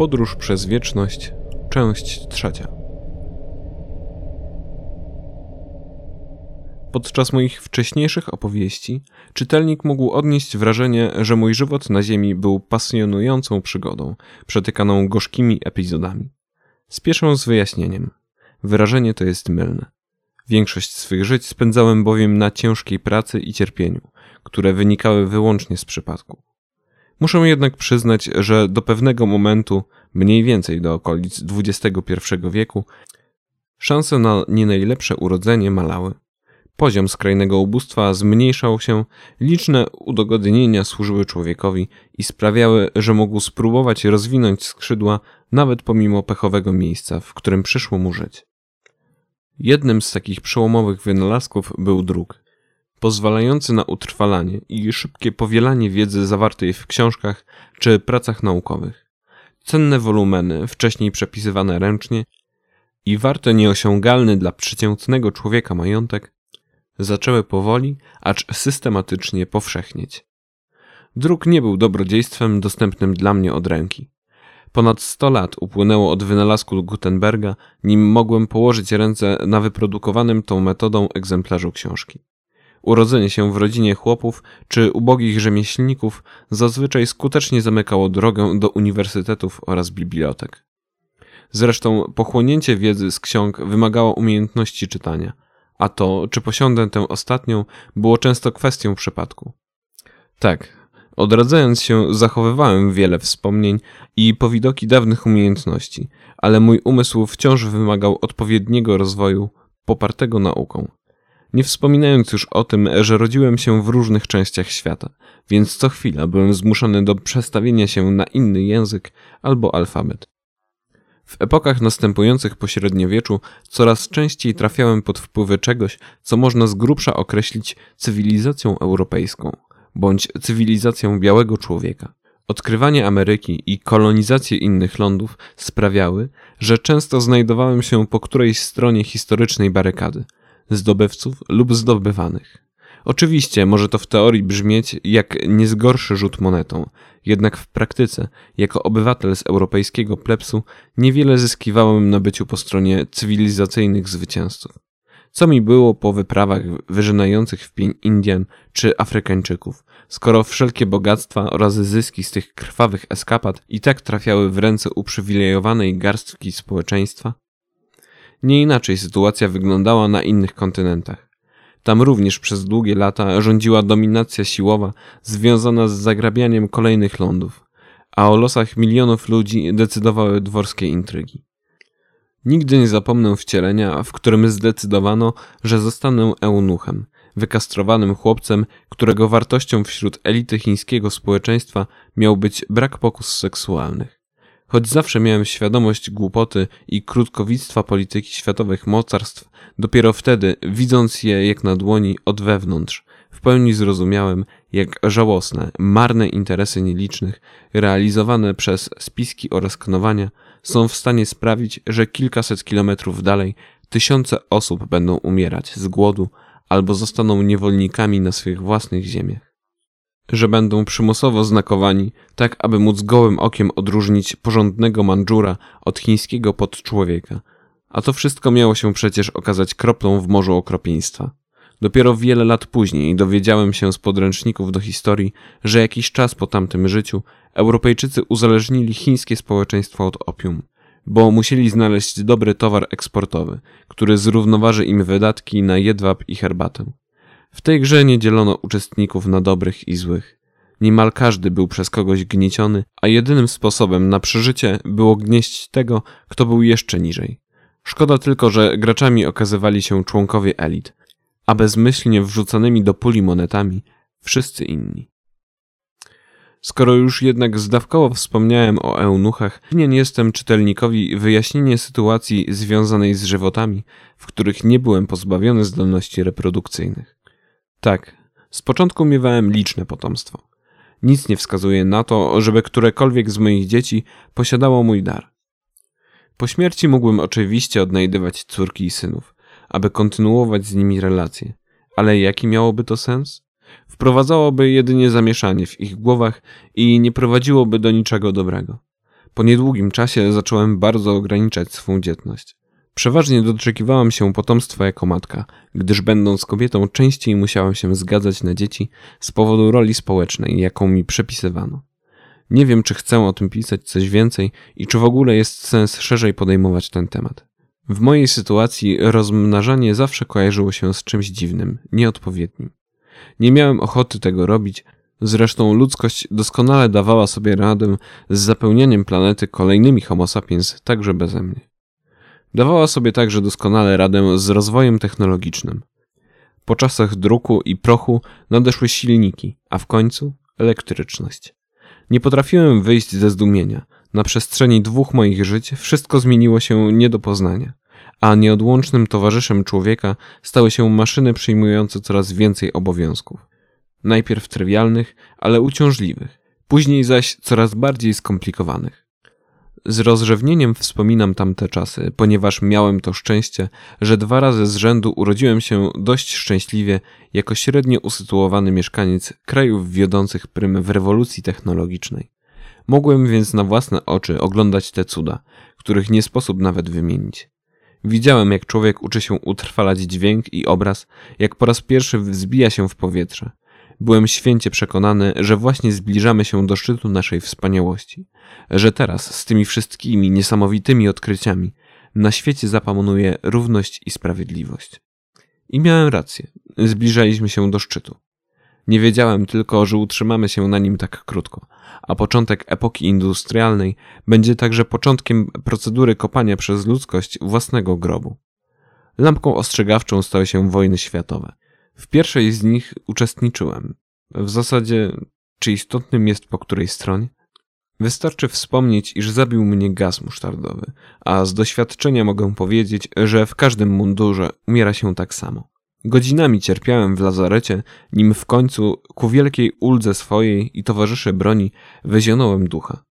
Podróż przez wieczność, część trzecia. Podczas moich wcześniejszych opowieści czytelnik mógł odnieść wrażenie, że mój żywot na Ziemi był pasjonującą przygodą, przetykaną gorzkimi epizodami. Spieszę z wyjaśnieniem. Wyrażenie to jest mylne. Większość swych żyć spędzałem bowiem na ciężkiej pracy i cierpieniu, które wynikały wyłącznie z przypadku. Muszę jednak przyznać, że do pewnego momentu, mniej więcej do okolic XXI wieku, szanse na nie najlepsze urodzenie malały. Poziom skrajnego ubóstwa zmniejszał się, liczne udogodnienia służyły człowiekowi i sprawiały, że mógł spróbować rozwinąć skrzydła nawet pomimo pechowego miejsca, w którym przyszło mu żyć. Jednym z takich przełomowych wynalazków był druk, pozwalający na utrwalanie i szybkie powielanie wiedzy zawartej w książkach czy pracach naukowych. Cenne wolumeny, wcześniej przepisywane ręcznie i warte nieosiągalny dla przeciętnego człowieka majątek, zaczęły powoli, acz systematycznie powszechnieć. Druk nie był dobrodziejstwem dostępnym dla mnie od ręki. Ponad 100 lat upłynęło od wynalazku Gutenberga, nim mogłem położyć ręce na wyprodukowanym tą metodą egzemplarzu książki. Urodzenie się w rodzinie chłopów czy ubogich rzemieślników zazwyczaj skutecznie zamykało drogę do uniwersytetów oraz bibliotek. Zresztą pochłonięcie wiedzy z ksiąg wymagało umiejętności czytania, a to, czy posiądę tę ostatnią, było często kwestią przypadku. Tak, Odradzając się, zachowywałem wiele wspomnień i powidoki dawnych umiejętności, ale mój umysł wciąż wymagał odpowiedniego rozwoju, popartego nauką. Nie wspominając już o tym, że rodziłem się w różnych częściach świata, więc co chwila byłem zmuszony do przestawienia się na inny język albo alfabet. W epokach następujących po średniowieczu coraz częściej trafiałem pod wpływy czegoś, co można z grubsza określić cywilizacją europejską bądź cywilizacją białego człowieka. Odkrywanie Ameryki i kolonizację innych lądów sprawiały, że często znajdowałem się po którejś stronie historycznej barykady zdobywców lub zdobywanych. Oczywiście może to w teorii brzmieć jak niezgorszy rzut monetą, jednak w praktyce, jako obywatel z europejskiego plepsu, niewiele zyskiwałem na byciu po stronie cywilizacyjnych zwycięzców. Co mi było po wyprawach wyrzynających w pień Indian czy Afrykańczyków, skoro wszelkie bogactwa oraz zyski z tych krwawych eskapad i tak trafiały w ręce uprzywilejowanej garstki społeczeństwa? Nie inaczej sytuacja wyglądała na innych kontynentach. Tam również przez długie lata rządziła dominacja siłowa związana z zagrabianiem kolejnych lądów, a o losach milionów ludzi decydowały dworskie intrygi. Nigdy nie zapomnę wcielenia, w którym zdecydowano, że zostanę eunuchem, wykastrowanym chłopcem, którego wartością wśród elity chińskiego społeczeństwa miał być brak pokus seksualnych. Choć zawsze miałem świadomość głupoty i krótkowictwa polityki światowych mocarstw, dopiero wtedy, widząc je jak na dłoni od wewnątrz, w pełni zrozumiałem, jak żałosne, marne interesy nielicznych, realizowane przez spiski oraz knowania, są w stanie sprawić, że kilkaset kilometrów dalej tysiące osób będą umierać z głodu albo zostaną niewolnikami na swych własnych ziemiach. Że będą przymusowo znakowani, tak aby móc gołym okiem odróżnić porządnego Mandżura od chińskiego podczłowieka. A to wszystko miało się przecież okazać kroplą w morzu okropieństwa. Dopiero wiele lat później dowiedziałem się z podręczników do historii, że jakiś czas po tamtym życiu Europejczycy uzależnili chińskie społeczeństwo od opium, bo musieli znaleźć dobry towar eksportowy, który zrównoważy im wydatki na jedwab i herbatę. W tej grze nie dzielono uczestników na dobrych i złych. Niemal każdy był przez kogoś gnieciony, a jedynym sposobem na przeżycie było gnieść tego, kto był jeszcze niżej. Szkoda tylko, że graczami okazywali się członkowie elit, a bezmyślnie wrzucanymi do puli monetami wszyscy inni. Skoro już jednak zdawkowo wspomniałem o eunuchach, winien jestem czytelnikowi wyjaśnienie sytuacji związanej z żywotami, w których nie byłem pozbawiony zdolności reprodukcyjnych. Tak, z początku miewałem liczne potomstwo. Nic nie wskazuje na to, żeby którekolwiek z moich dzieci posiadało mój dar. Po śmierci mógłbym oczywiście odnajdywać córki i synów, aby kontynuować z nimi relacje. Ale jaki miałoby to sens? Wprowadzałoby jedynie zamieszanie w ich głowach i nie prowadziłoby do niczego dobrego. Po niedługim czasie zacząłem bardzo ograniczać swą dzietność. Przeważnie doczekiwałam się potomstwa jako matka, gdyż będąc kobietą częściej musiałam się zgadzać na dzieci z powodu roli społecznej, jaką mi przepisywano. Nie wiem, czy chcę o tym pisać coś więcej i czy w ogóle jest sens szerzej podejmować ten temat. W mojej sytuacji rozmnażanie zawsze kojarzyło się z czymś dziwnym, nieodpowiednim. Nie miałem ochoty tego robić, zresztą ludzkość doskonale dawała sobie radę z zapełnianiem planety kolejnymi homo sapiens także beze mnie. Dawała sobie także doskonale radę z rozwojem technologicznym. Po czasach druku i prochu nadeszły silniki, a w końcu elektryczność. Nie potrafiłem wyjść ze zdumienia. Na przestrzeni dwóch moich żyć wszystko zmieniło się nie do poznania, a nieodłącznym towarzyszem człowieka stały się maszyny przyjmujące coraz więcej obowiązków. Najpierw trywialnych, ale uciążliwych, później zaś coraz bardziej skomplikowanych. Z rozrzewnieniem wspominam tamte czasy, ponieważ miałem to szczęście, że dwa razy z rzędu urodziłem się dość szczęśliwie jako średnio usytuowany mieszkaniec krajów wiodących prym w rewolucji technologicznej. Mogłem więc na własne oczy oglądać te cuda, których nie sposób nawet wymienić. Widziałem, jak człowiek uczy się utrwalać dźwięk i obraz, jak po raz pierwszy wzbija się w powietrze, Byłem święcie przekonany, że właśnie zbliżamy się do szczytu naszej wspaniałości, że teraz z tymi wszystkimi niesamowitymi odkryciami na świecie zapanuje równość i sprawiedliwość. I miałem rację, zbliżaliśmy się do szczytu. Nie wiedziałem tylko, że utrzymamy się na nim tak krótko, a początek epoki industrialnej będzie także początkiem procedury kopania przez ludzkość własnego grobu. Lampką ostrzegawczą stały się wojny światowe. W pierwszej z nich uczestniczyłem. W zasadzie, czy istotnym jest po której stronie? Wystarczy wspomnieć, iż zabił mnie gaz musztardowy, a z doświadczenia mogę powiedzieć, że w każdym mundurze umiera się tak samo. Godzinami cierpiałem w lazarecie, nim w końcu ku wielkiej uldze swojej i towarzyszy broni wyzionąłem ducha.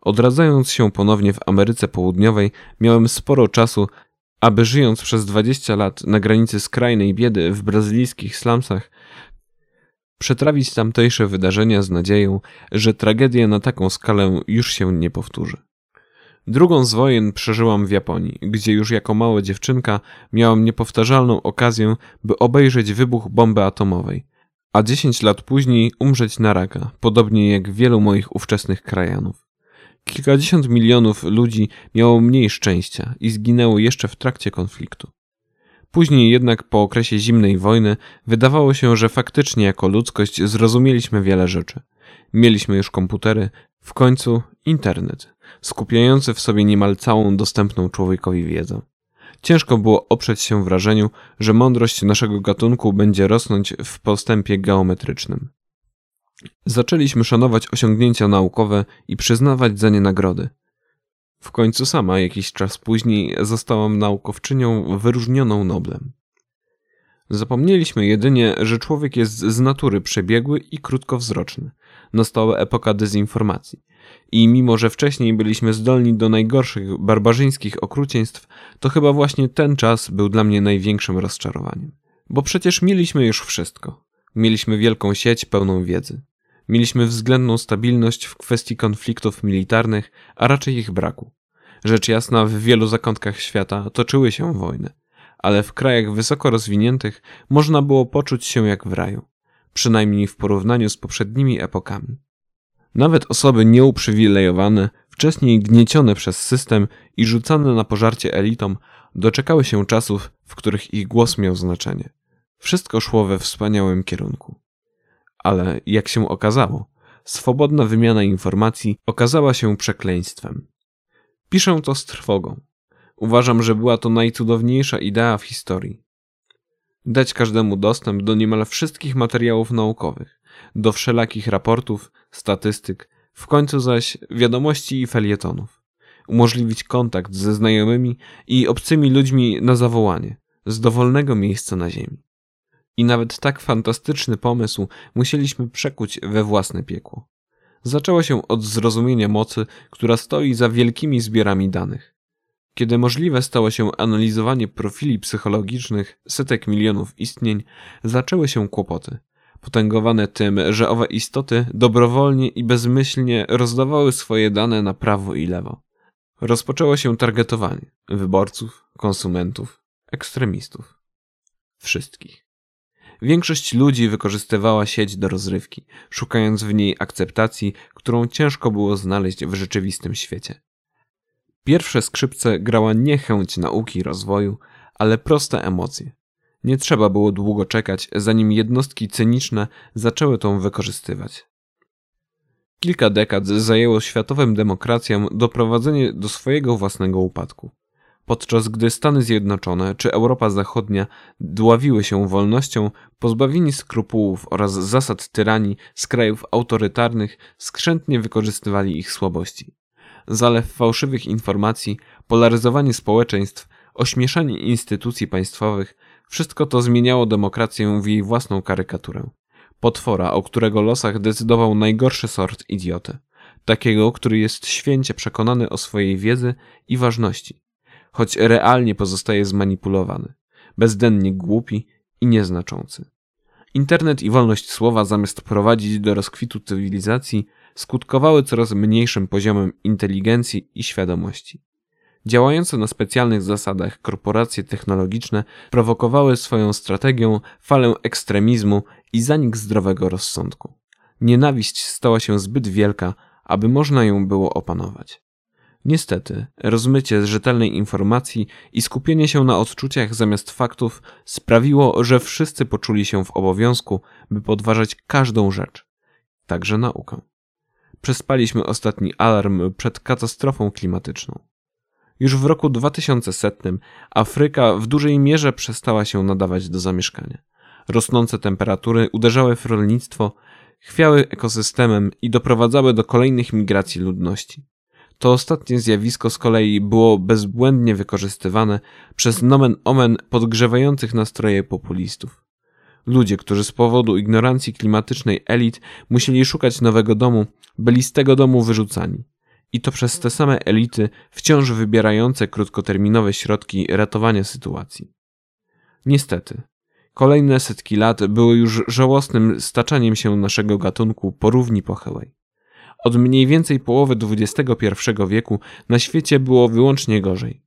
Odradzając się ponownie w Ameryce Południowej, miałem sporo czasu, aby żyjąc przez 20 lat na granicy skrajnej biedy w brazylijskich slumsach, przetrawić tamtejsze wydarzenia z nadzieją, że tragedia na taką skalę już się nie powtórzy. Drugą z wojen przeżyłam w Japonii, gdzie już jako mała dziewczynka miałam niepowtarzalną okazję, by obejrzeć wybuch bomby atomowej, a 10 lat później umrzeć na raka, podobnie jak wielu moich ówczesnych krajanów. Kilkadziesiąt milionów ludzi miało mniej szczęścia i zginęło jeszcze w trakcie konfliktu. Później jednak po okresie zimnej wojny wydawało się, że faktycznie jako ludzkość zrozumieliśmy wiele rzeczy. Mieliśmy już komputery, w końcu internet, skupiający w sobie niemal całą dostępną człowiekowi wiedzę. Ciężko było oprzeć się wrażeniu, że mądrość naszego gatunku będzie rosnąć w postępie geometrycznym. Zaczęliśmy szanować osiągnięcia naukowe i przyznawać za nie nagrody. W końcu sama jakiś czas później zostałam naukowczynią wyróżnioną Noblem. Zapomnieliśmy jedynie, że człowiek jest z natury przebiegły i krótkowzroczny. Nastała epoka dezinformacji. I mimo, że wcześniej byliśmy zdolni do najgorszych barbarzyńskich okrucieństw, to chyba właśnie ten czas był dla mnie największym rozczarowaniem. Bo przecież mieliśmy już wszystko. Mieliśmy wielką sieć pełną wiedzy. Mieliśmy względną stabilność w kwestii konfliktów militarnych, a raczej ich braku. Rzecz jasna, w wielu zakątkach świata toczyły się wojny, ale w krajach wysoko rozwiniętych można było poczuć się jak w raju, przynajmniej w porównaniu z poprzednimi epokami. Nawet osoby nieuprzywilejowane, wcześniej gniecione przez system i rzucane na pożarcie elitom, doczekały się czasów, w których ich głos miał znaczenie. Wszystko szło we wspaniałym kierunku. Ale, jak się okazało, swobodna wymiana informacji okazała się przekleństwem. Piszę to z trwogą. Uważam, że była to najcudowniejsza idea w historii. Dać każdemu dostęp do niemal wszystkich materiałów naukowych, do wszelakich raportów, statystyk, w końcu zaś wiadomości i felietonów. Umożliwić kontakt ze znajomymi i obcymi ludźmi na zawołanie, z dowolnego miejsca na Ziemi. I nawet tak fantastyczny pomysł musieliśmy przekuć we własne piekło. Zaczęło się od zrozumienia mocy, która stoi za wielkimi zbiorami danych. Kiedy możliwe stało się analizowanie profili psychologicznych setek milionów istnień, zaczęły się kłopoty, potęgowane tym, że owe istoty dobrowolnie i bezmyślnie rozdawały swoje dane na prawo i lewo. Rozpoczęło się targetowanie wyborców, konsumentów, ekstremistów. Wszystkich. Większość ludzi wykorzystywała sieć do rozrywki, szukając w niej akceptacji, którą ciężko było znaleźć w rzeczywistym świecie. Pierwsze skrzypce grała nie chęć nauki i rozwoju, ale proste emocje. Nie trzeba było długo czekać, zanim jednostki cyniczne zaczęły tą wykorzystywać. Kilka dekad zajęło światowym demokracjom doprowadzenie do swojego własnego upadku. Podczas gdy Stany Zjednoczone czy Europa Zachodnia dławiły się wolnością, pozbawieni skrupułów oraz zasad tyranii z krajów autorytarnych skrzętnie wykorzystywali ich słabości. Zalew fałszywych informacji, polaryzowanie społeczeństw, ośmieszanie instytucji państwowych wszystko to zmieniało demokrację w jej własną karykaturę. Potwora, o którego losach decydował najgorszy sort idioty. Takiego, który jest święcie przekonany o swojej wiedzy i ważności, choć realnie pozostaje zmanipulowany, bezdennie głupi i nieznaczący. Internet i wolność słowa, zamiast prowadzić do rozkwitu cywilizacji, skutkowały coraz mniejszym poziomem inteligencji i świadomości. Działające na specjalnych zasadach korporacje technologiczne prowokowały swoją strategią falę ekstremizmu i zanik zdrowego rozsądku. Nienawiść stała się zbyt wielka, aby można ją było opanować. Niestety, rozmycie rzetelnej informacji i skupienie się na odczuciach zamiast faktów sprawiło, że wszyscy poczuli się w obowiązku, by podważać każdą rzecz, także naukę. Przespaliśmy ostatni alarm przed katastrofą klimatyczną. Już w roku 2100 Afryka w dużej mierze przestała się nadawać do zamieszkania. Rosnące temperatury uderzały w rolnictwo, chwiały ekosystemem i doprowadzały do kolejnych migracji ludności. To ostatnie zjawisko z kolei było bezbłędnie wykorzystywane przez nomen omen podgrzewających nastroje populistów. Ludzie, którzy z powodu ignorancji klimatycznej elit musieli szukać nowego domu, byli z tego domu wyrzucani i to przez te same elity wciąż wybierające krótkoterminowe środki ratowania sytuacji. Niestety, kolejne setki lat były już żałosnym staczaniem się naszego gatunku po równi pochyłej. Od mniej więcej połowy XXI wieku na świecie było wyłącznie gorzej.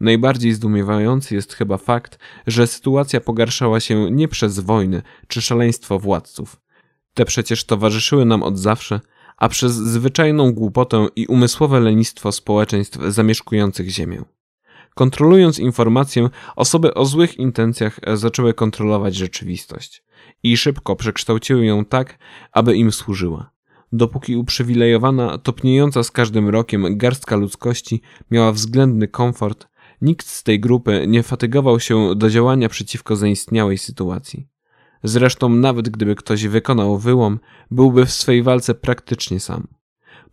Najbardziej zdumiewający jest chyba fakt, że sytuacja pogarszała się nie przez wojny czy szaleństwo władców. Te przecież towarzyszyły nam od zawsze, a przez zwyczajną głupotę i umysłowe lenistwo społeczeństw zamieszkujących Ziemię. Kontrolując informację, osoby o złych intencjach zaczęły kontrolować rzeczywistość i szybko przekształciły ją tak, aby im służyła. Dopóki uprzywilejowana, topniejąca z każdym rokiem garstka ludzkości miała względny komfort, nikt z tej grupy nie fatygował się do działania przeciwko zaistniałej sytuacji. Zresztą nawet gdyby ktoś wykonał wyłom, byłby w swej walce praktycznie sam.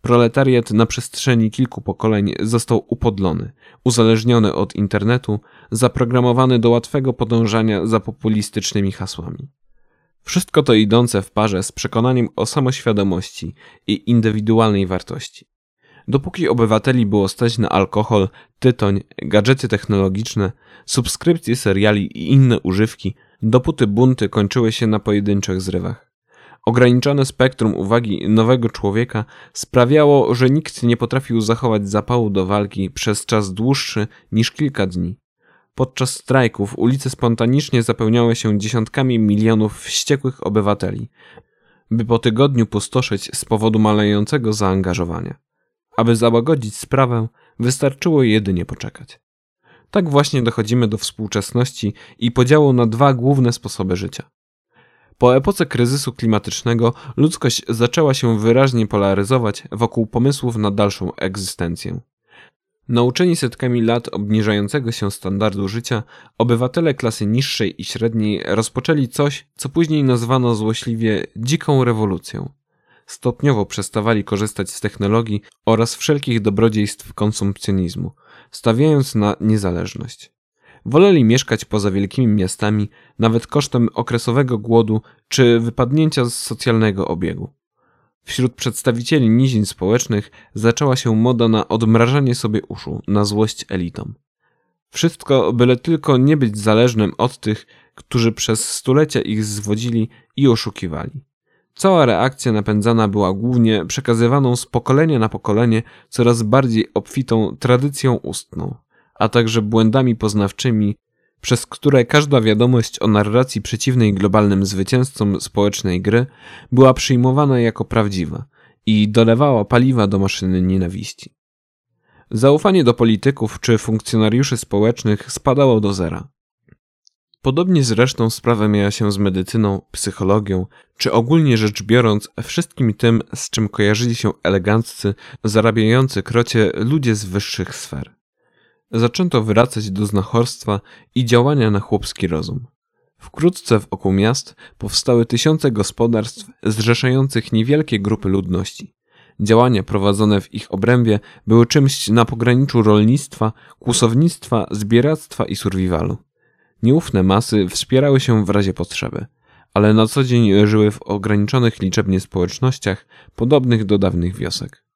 Proletariat na przestrzeni kilku pokoleń został upodlony, uzależniony od internetu, zaprogramowany do łatwego podążania za populistycznymi hasłami. Wszystko to idące w parze z przekonaniem o samoświadomości i indywidualnej wartości. Dopóki obywateli było stać na alkohol, tytoń, gadżety technologiczne, subskrypcje seriali i inne używki, dopóty bunty kończyły się na pojedynczych zrywach. Ograniczone spektrum uwagi nowego człowieka sprawiało, że nikt nie potrafił zachować zapału do walki przez czas dłuższy niż kilka dni. Podczas strajków ulice spontanicznie zapełniały się dziesiątkami milionów wściekłych obywateli, by po tygodniu pustoszyć z powodu malejącego zaangażowania. Aby załagodzić sprawę, wystarczyło jedynie poczekać. Tak właśnie dochodzimy do współczesności i podziału na dwa główne sposoby życia. Po epoce kryzysu klimatycznego ludzkość zaczęła się wyraźnie polaryzować wokół pomysłów na dalszą egzystencję. Nauczeni setkami lat obniżającego się standardu życia, obywatele klasy niższej i średniej rozpoczęli coś, co później nazwano złośliwie dziką rewolucją. Stopniowo przestawali korzystać z technologii oraz wszelkich dobrodziejstw konsumpcjonizmu, stawiając na niezależność. Woleli mieszkać poza wielkimi miastami, nawet kosztem okresowego głodu czy wypadnięcia z socjalnego obiegu. Wśród przedstawicieli nizin społecznych zaczęła się moda na odmrażanie sobie uszu, na złość elitom. Wszystko byle tylko nie być zależnym od tych, którzy przez stulecia ich zwodzili i oszukiwali. Cała reakcja napędzana była głównie przekazywaną z pokolenia na pokolenie coraz bardziej obfitą tradycją ustną, a także błędami poznawczymi, przez które każda wiadomość o narracji przeciwnej globalnym zwycięzcom społecznej gry była przyjmowana jako prawdziwa i dolewała paliwa do maszyny nienawiści. Zaufanie do polityków czy funkcjonariuszy społecznych spadało do zera. Podobnie zresztą sprawa miała się z medycyną, psychologią, czy ogólnie rzecz biorąc wszystkim tym, z czym kojarzyli się eleganccy, zarabiający krocie ludzie z wyższych sfer. Zaczęto wracać do znachorstwa i działania na chłopski rozum. Wkrótce wokół miast powstały tysiące gospodarstw zrzeszających niewielkie grupy ludności. Działania prowadzone w ich obrębie były czymś na pograniczu rolnictwa, kłusownictwa, zbieractwa i survivalu. Nieufne masy wspierały się w razie potrzeby, ale na co dzień żyły w ograniczonych liczebnie społecznościach, podobnych do dawnych wiosek.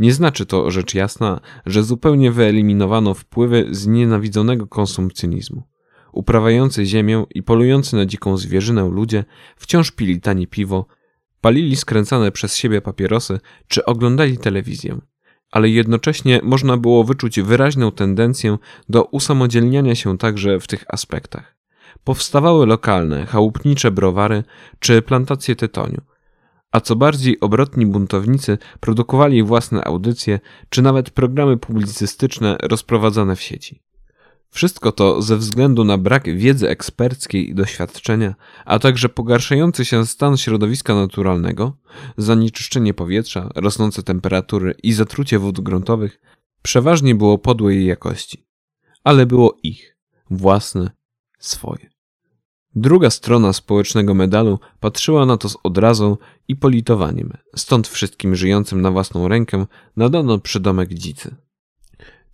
Nie znaczy to, rzecz jasna, że zupełnie wyeliminowano wpływy znienawidzonego konsumpcjonizmu. Uprawiający ziemię i polujący na dziką zwierzynę ludzie wciąż pili tanie piwo, palili skręcane przez siebie papierosy czy oglądali telewizję ale jednocześnie można było wyczuć wyraźną tendencję do usamodzielniania się także w tych aspektach. Powstawały lokalne, chałupnicze browary czy plantacje tytoniu, a co bardziej obrotni buntownicy produkowali własne audycje czy nawet programy publicystyczne rozprowadzane w sieci. Wszystko to ze względu na brak wiedzy eksperckiej i doświadczenia, a także pogarszający się stan środowiska naturalnego, zanieczyszczenie powietrza, rosnące temperatury i zatrucie wód gruntowych, przeważnie było podłej jakości. Ale było ich, własne, swoje. Druga strona społecznego medalu patrzyła na to z odrazą i politowaniem, stąd wszystkim żyjącym na własną rękę nadano przydomek dzicy.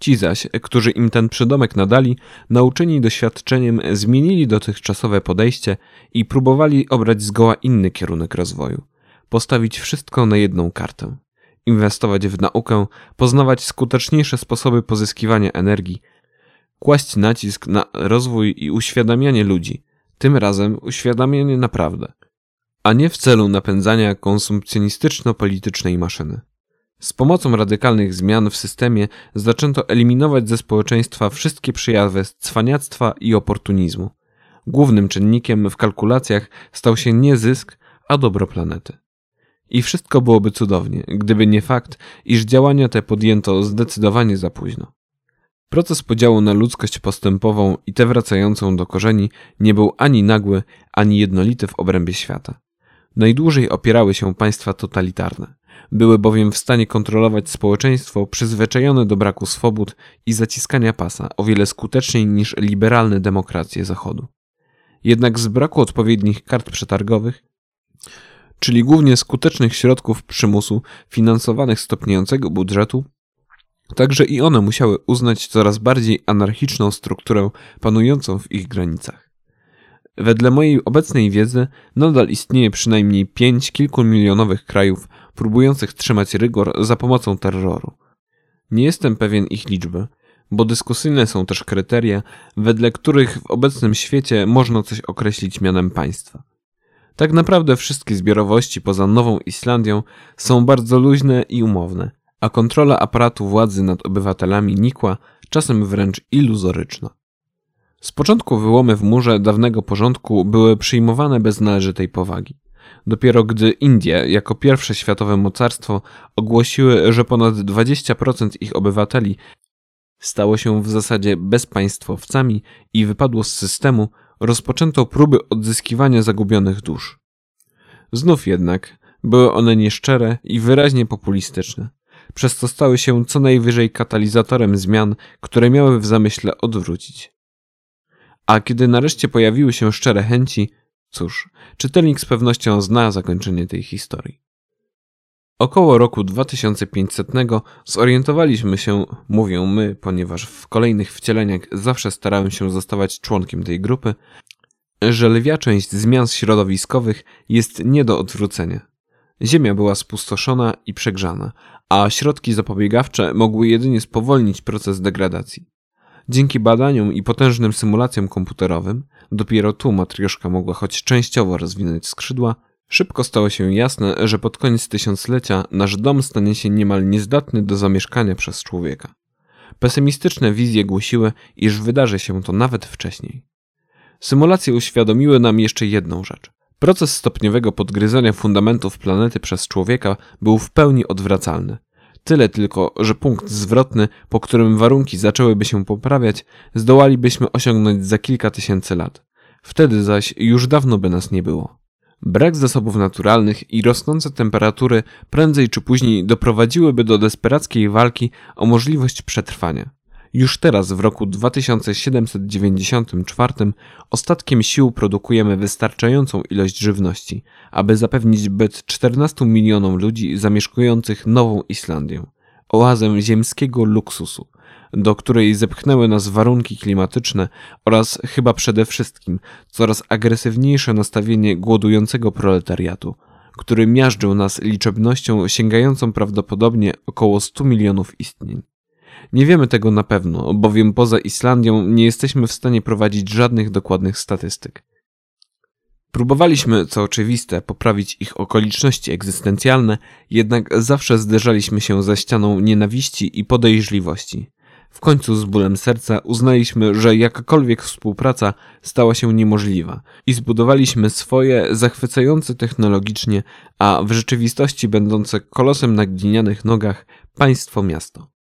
Ci zaś, którzy im ten przydomek nadali, nauczeni doświadczeniem, zmienili dotychczasowe podejście i próbowali obrać zgoła inny kierunek rozwoju. Postawić wszystko na jedną kartę. Inwestować w naukę, poznawać skuteczniejsze sposoby pozyskiwania energii, kłaść nacisk na rozwój i uświadamianie ludzi, tym razem uświadamianie naprawdę, a nie w celu napędzania konsumpcjonistyczno-politycznej maszyny. Z pomocą radykalnych zmian w systemie zaczęto eliminować ze społeczeństwa wszystkie przejawy cwaniactwa i oportunizmu. Głównym czynnikiem w kalkulacjach stał się nie zysk, a dobro planety. I wszystko byłoby cudownie, gdyby nie fakt, iż działania te podjęto zdecydowanie za późno. Proces podziału na ludzkość postępową i tę wracającą do korzeni nie był ani nagły, ani jednolity w obrębie świata. Najdłużej opierały się państwa totalitarne. Były bowiem w stanie kontrolować społeczeństwo przyzwyczajone do braku swobód i zaciskania pasa o wiele skuteczniej niż liberalne demokracje Zachodu. Jednak z braku odpowiednich kart przetargowych, czyli głównie skutecznych środków przymusu finansowanych stopniającego budżetu, także i one musiały uznać coraz bardziej anarchiczną strukturę panującą w ich granicach. Wedle mojej obecnej wiedzy nadal istnieje przynajmniej pięć kilkumilionowych krajów próbujących trzymać rygor za pomocą terroru. Nie jestem pewien ich liczby, bo dyskusyjne są też kryteria, wedle których w obecnym świecie można coś określić mianem państwa. Tak naprawdę wszystkie zbiorowości poza Nową Islandią są bardzo luźne i umowne, a kontrola aparatu władzy nad obywatelami nikła, czasem wręcz iluzoryczna. Z początku wyłomy w murze dawnego porządku były przyjmowane bez należytej powagi. Dopiero gdy Indie, jako pierwsze światowe mocarstwo, ogłosiły, że ponad 20% ich obywateli stało się w zasadzie bezpaństwowcami i wypadło z systemu, rozpoczęto próby odzyskiwania zagubionych dusz. Znów jednak były one nieszczere i wyraźnie populistyczne, przez co stały się co najwyżej katalizatorem zmian, które miały w zamyśle odwrócić. A kiedy nareszcie pojawiły się szczere chęci, Cóż, czytelnik z pewnością zna zakończenie tej historii. Około roku 2500 zorientowaliśmy się, mówię my, ponieważ w kolejnych wcieleniach zawsze starałem się zostawać członkiem tej grupy, że lwia część zmian środowiskowych jest nie do odwrócenia. Ziemia była spustoszona i przegrzana, a środki zapobiegawcze mogły jedynie spowolnić proces degradacji. Dzięki badaniom i potężnym symulacjom komputerowym, dopiero tu matrioszka mogła choć częściowo rozwinąć skrzydła, szybko stało się jasne, że pod koniec tysiąclecia nasz dom stanie się niemal niezdatny do zamieszkania przez człowieka. Pesymistyczne wizje głosiły, iż wydarzy się to nawet wcześniej. Symulacje uświadomiły nam jeszcze jedną rzecz. Proces stopniowego podgryzania fundamentów planety przez człowieka był w pełni odwracalny. Tyle tylko, że punkt zwrotny, po którym warunki zaczęłyby się poprawiać, zdołalibyśmy osiągnąć za kilka tysięcy lat. Wtedy zaś już dawno by nas nie było. Brak zasobów naturalnych i rosnące temperatury prędzej czy później doprowadziłyby do desperackiej walki o możliwość przetrwania. Już teraz, w roku 2794, ostatkiem sił produkujemy wystarczającą ilość żywności, aby zapewnić byt 14 milionom ludzi zamieszkujących Nową Islandię, oazę ziemskiego luksusu, do której zepchnęły nas warunki klimatyczne oraz chyba przede wszystkim coraz agresywniejsze nastawienie głodującego proletariatu, który miażdżył nas liczebnością sięgającą prawdopodobnie około 100 milionów istnień. Nie wiemy tego na pewno, bowiem poza Islandią nie jesteśmy w stanie prowadzić żadnych dokładnych statystyk. Próbowaliśmy, co oczywiste, poprawić ich okoliczności egzystencjalne, jednak zawsze zderzaliśmy się ze ścianą nienawiści i podejrzliwości. W końcu z bólem serca uznaliśmy, że jakakolwiek współpraca stała się niemożliwa i zbudowaliśmy swoje, zachwycające technologicznie, a w rzeczywistości będące kolosem na glinianych nogach, państwo miasto.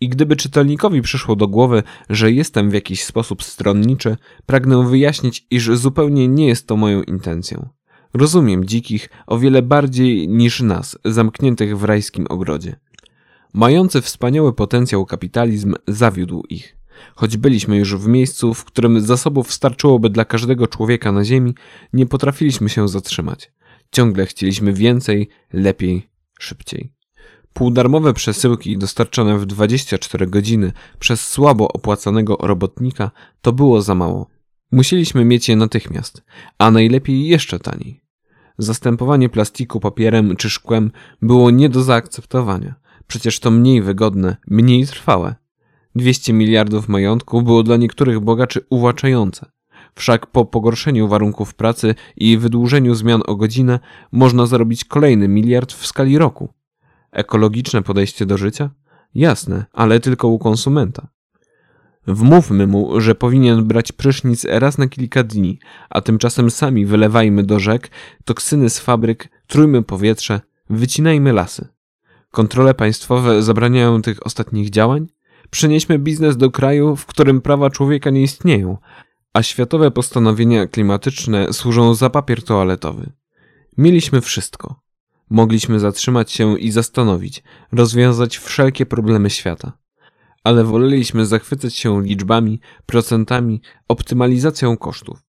I gdyby czytelnikowi przyszło do głowy, że jestem w jakiś sposób stronniczy, pragnę wyjaśnić, iż zupełnie nie jest to moją intencją. Rozumiem dzikich o wiele bardziej niż nas, zamkniętych w rajskim ogrodzie. Mający wspaniały potencjał kapitalizm zawiódł ich. Choć byliśmy już w miejscu, w którym zasobów starczyłoby dla każdego człowieka na ziemi, nie potrafiliśmy się zatrzymać. Ciągle chcieliśmy więcej, lepiej, szybciej. Półdarmowe przesyłki dostarczane w 24 godziny przez słabo opłacanego robotnika to było za mało. Musieliśmy mieć je natychmiast, a najlepiej jeszcze taniej. Zastępowanie plastiku papierem czy szkłem było nie do zaakceptowania. Przecież to mniej wygodne, mniej trwałe. 200 miliardów majątku było dla niektórych bogaczy uwłaczające. Wszak po pogorszeniu warunków pracy i wydłużeniu zmian o godzinę można zarobić kolejny miliard w skali roku. Ekologiczne podejście do życia? Jasne, ale tylko u konsumenta. Wmówmy mu, że powinien brać prysznic raz na kilka dni, a tymczasem sami wylewajmy do rzek toksyny z fabryk, trójmy powietrze, wycinajmy lasy. Kontrole państwowe zabraniają tych ostatnich działań? Przenieśmy biznes do kraju, w którym prawa człowieka nie istnieją, a światowe postanowienia klimatyczne służą za papier toaletowy. Mieliśmy wszystko. Mogliśmy zatrzymać się i zastanowić, rozwiązać wszelkie problemy świata. Ale woleliśmy zachwycać się liczbami, procentami, optymalizacją kosztów.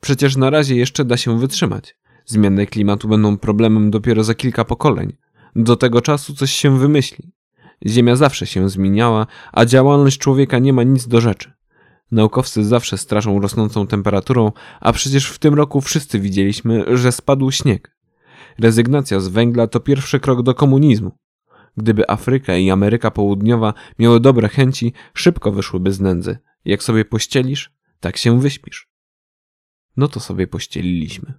Przecież na razie jeszcze da się wytrzymać. Zmiany klimatu będą problemem dopiero za kilka pokoleń. Do tego czasu coś się wymyśli. Ziemia zawsze się zmieniała, a działalność człowieka nie ma nic do rzeczy. Naukowcy zawsze straszą rosnącą temperaturą, a przecież w tym roku wszyscy widzieliśmy, że spadł śnieg. Rezygnacja z węgla to pierwszy krok do komunizmu. Gdyby Afryka i Ameryka Południowa miały dobre chęci, szybko wyszłyby z nędzy. Jak sobie pościelisz, tak się wyśpisz. No to sobie pościeliliśmy.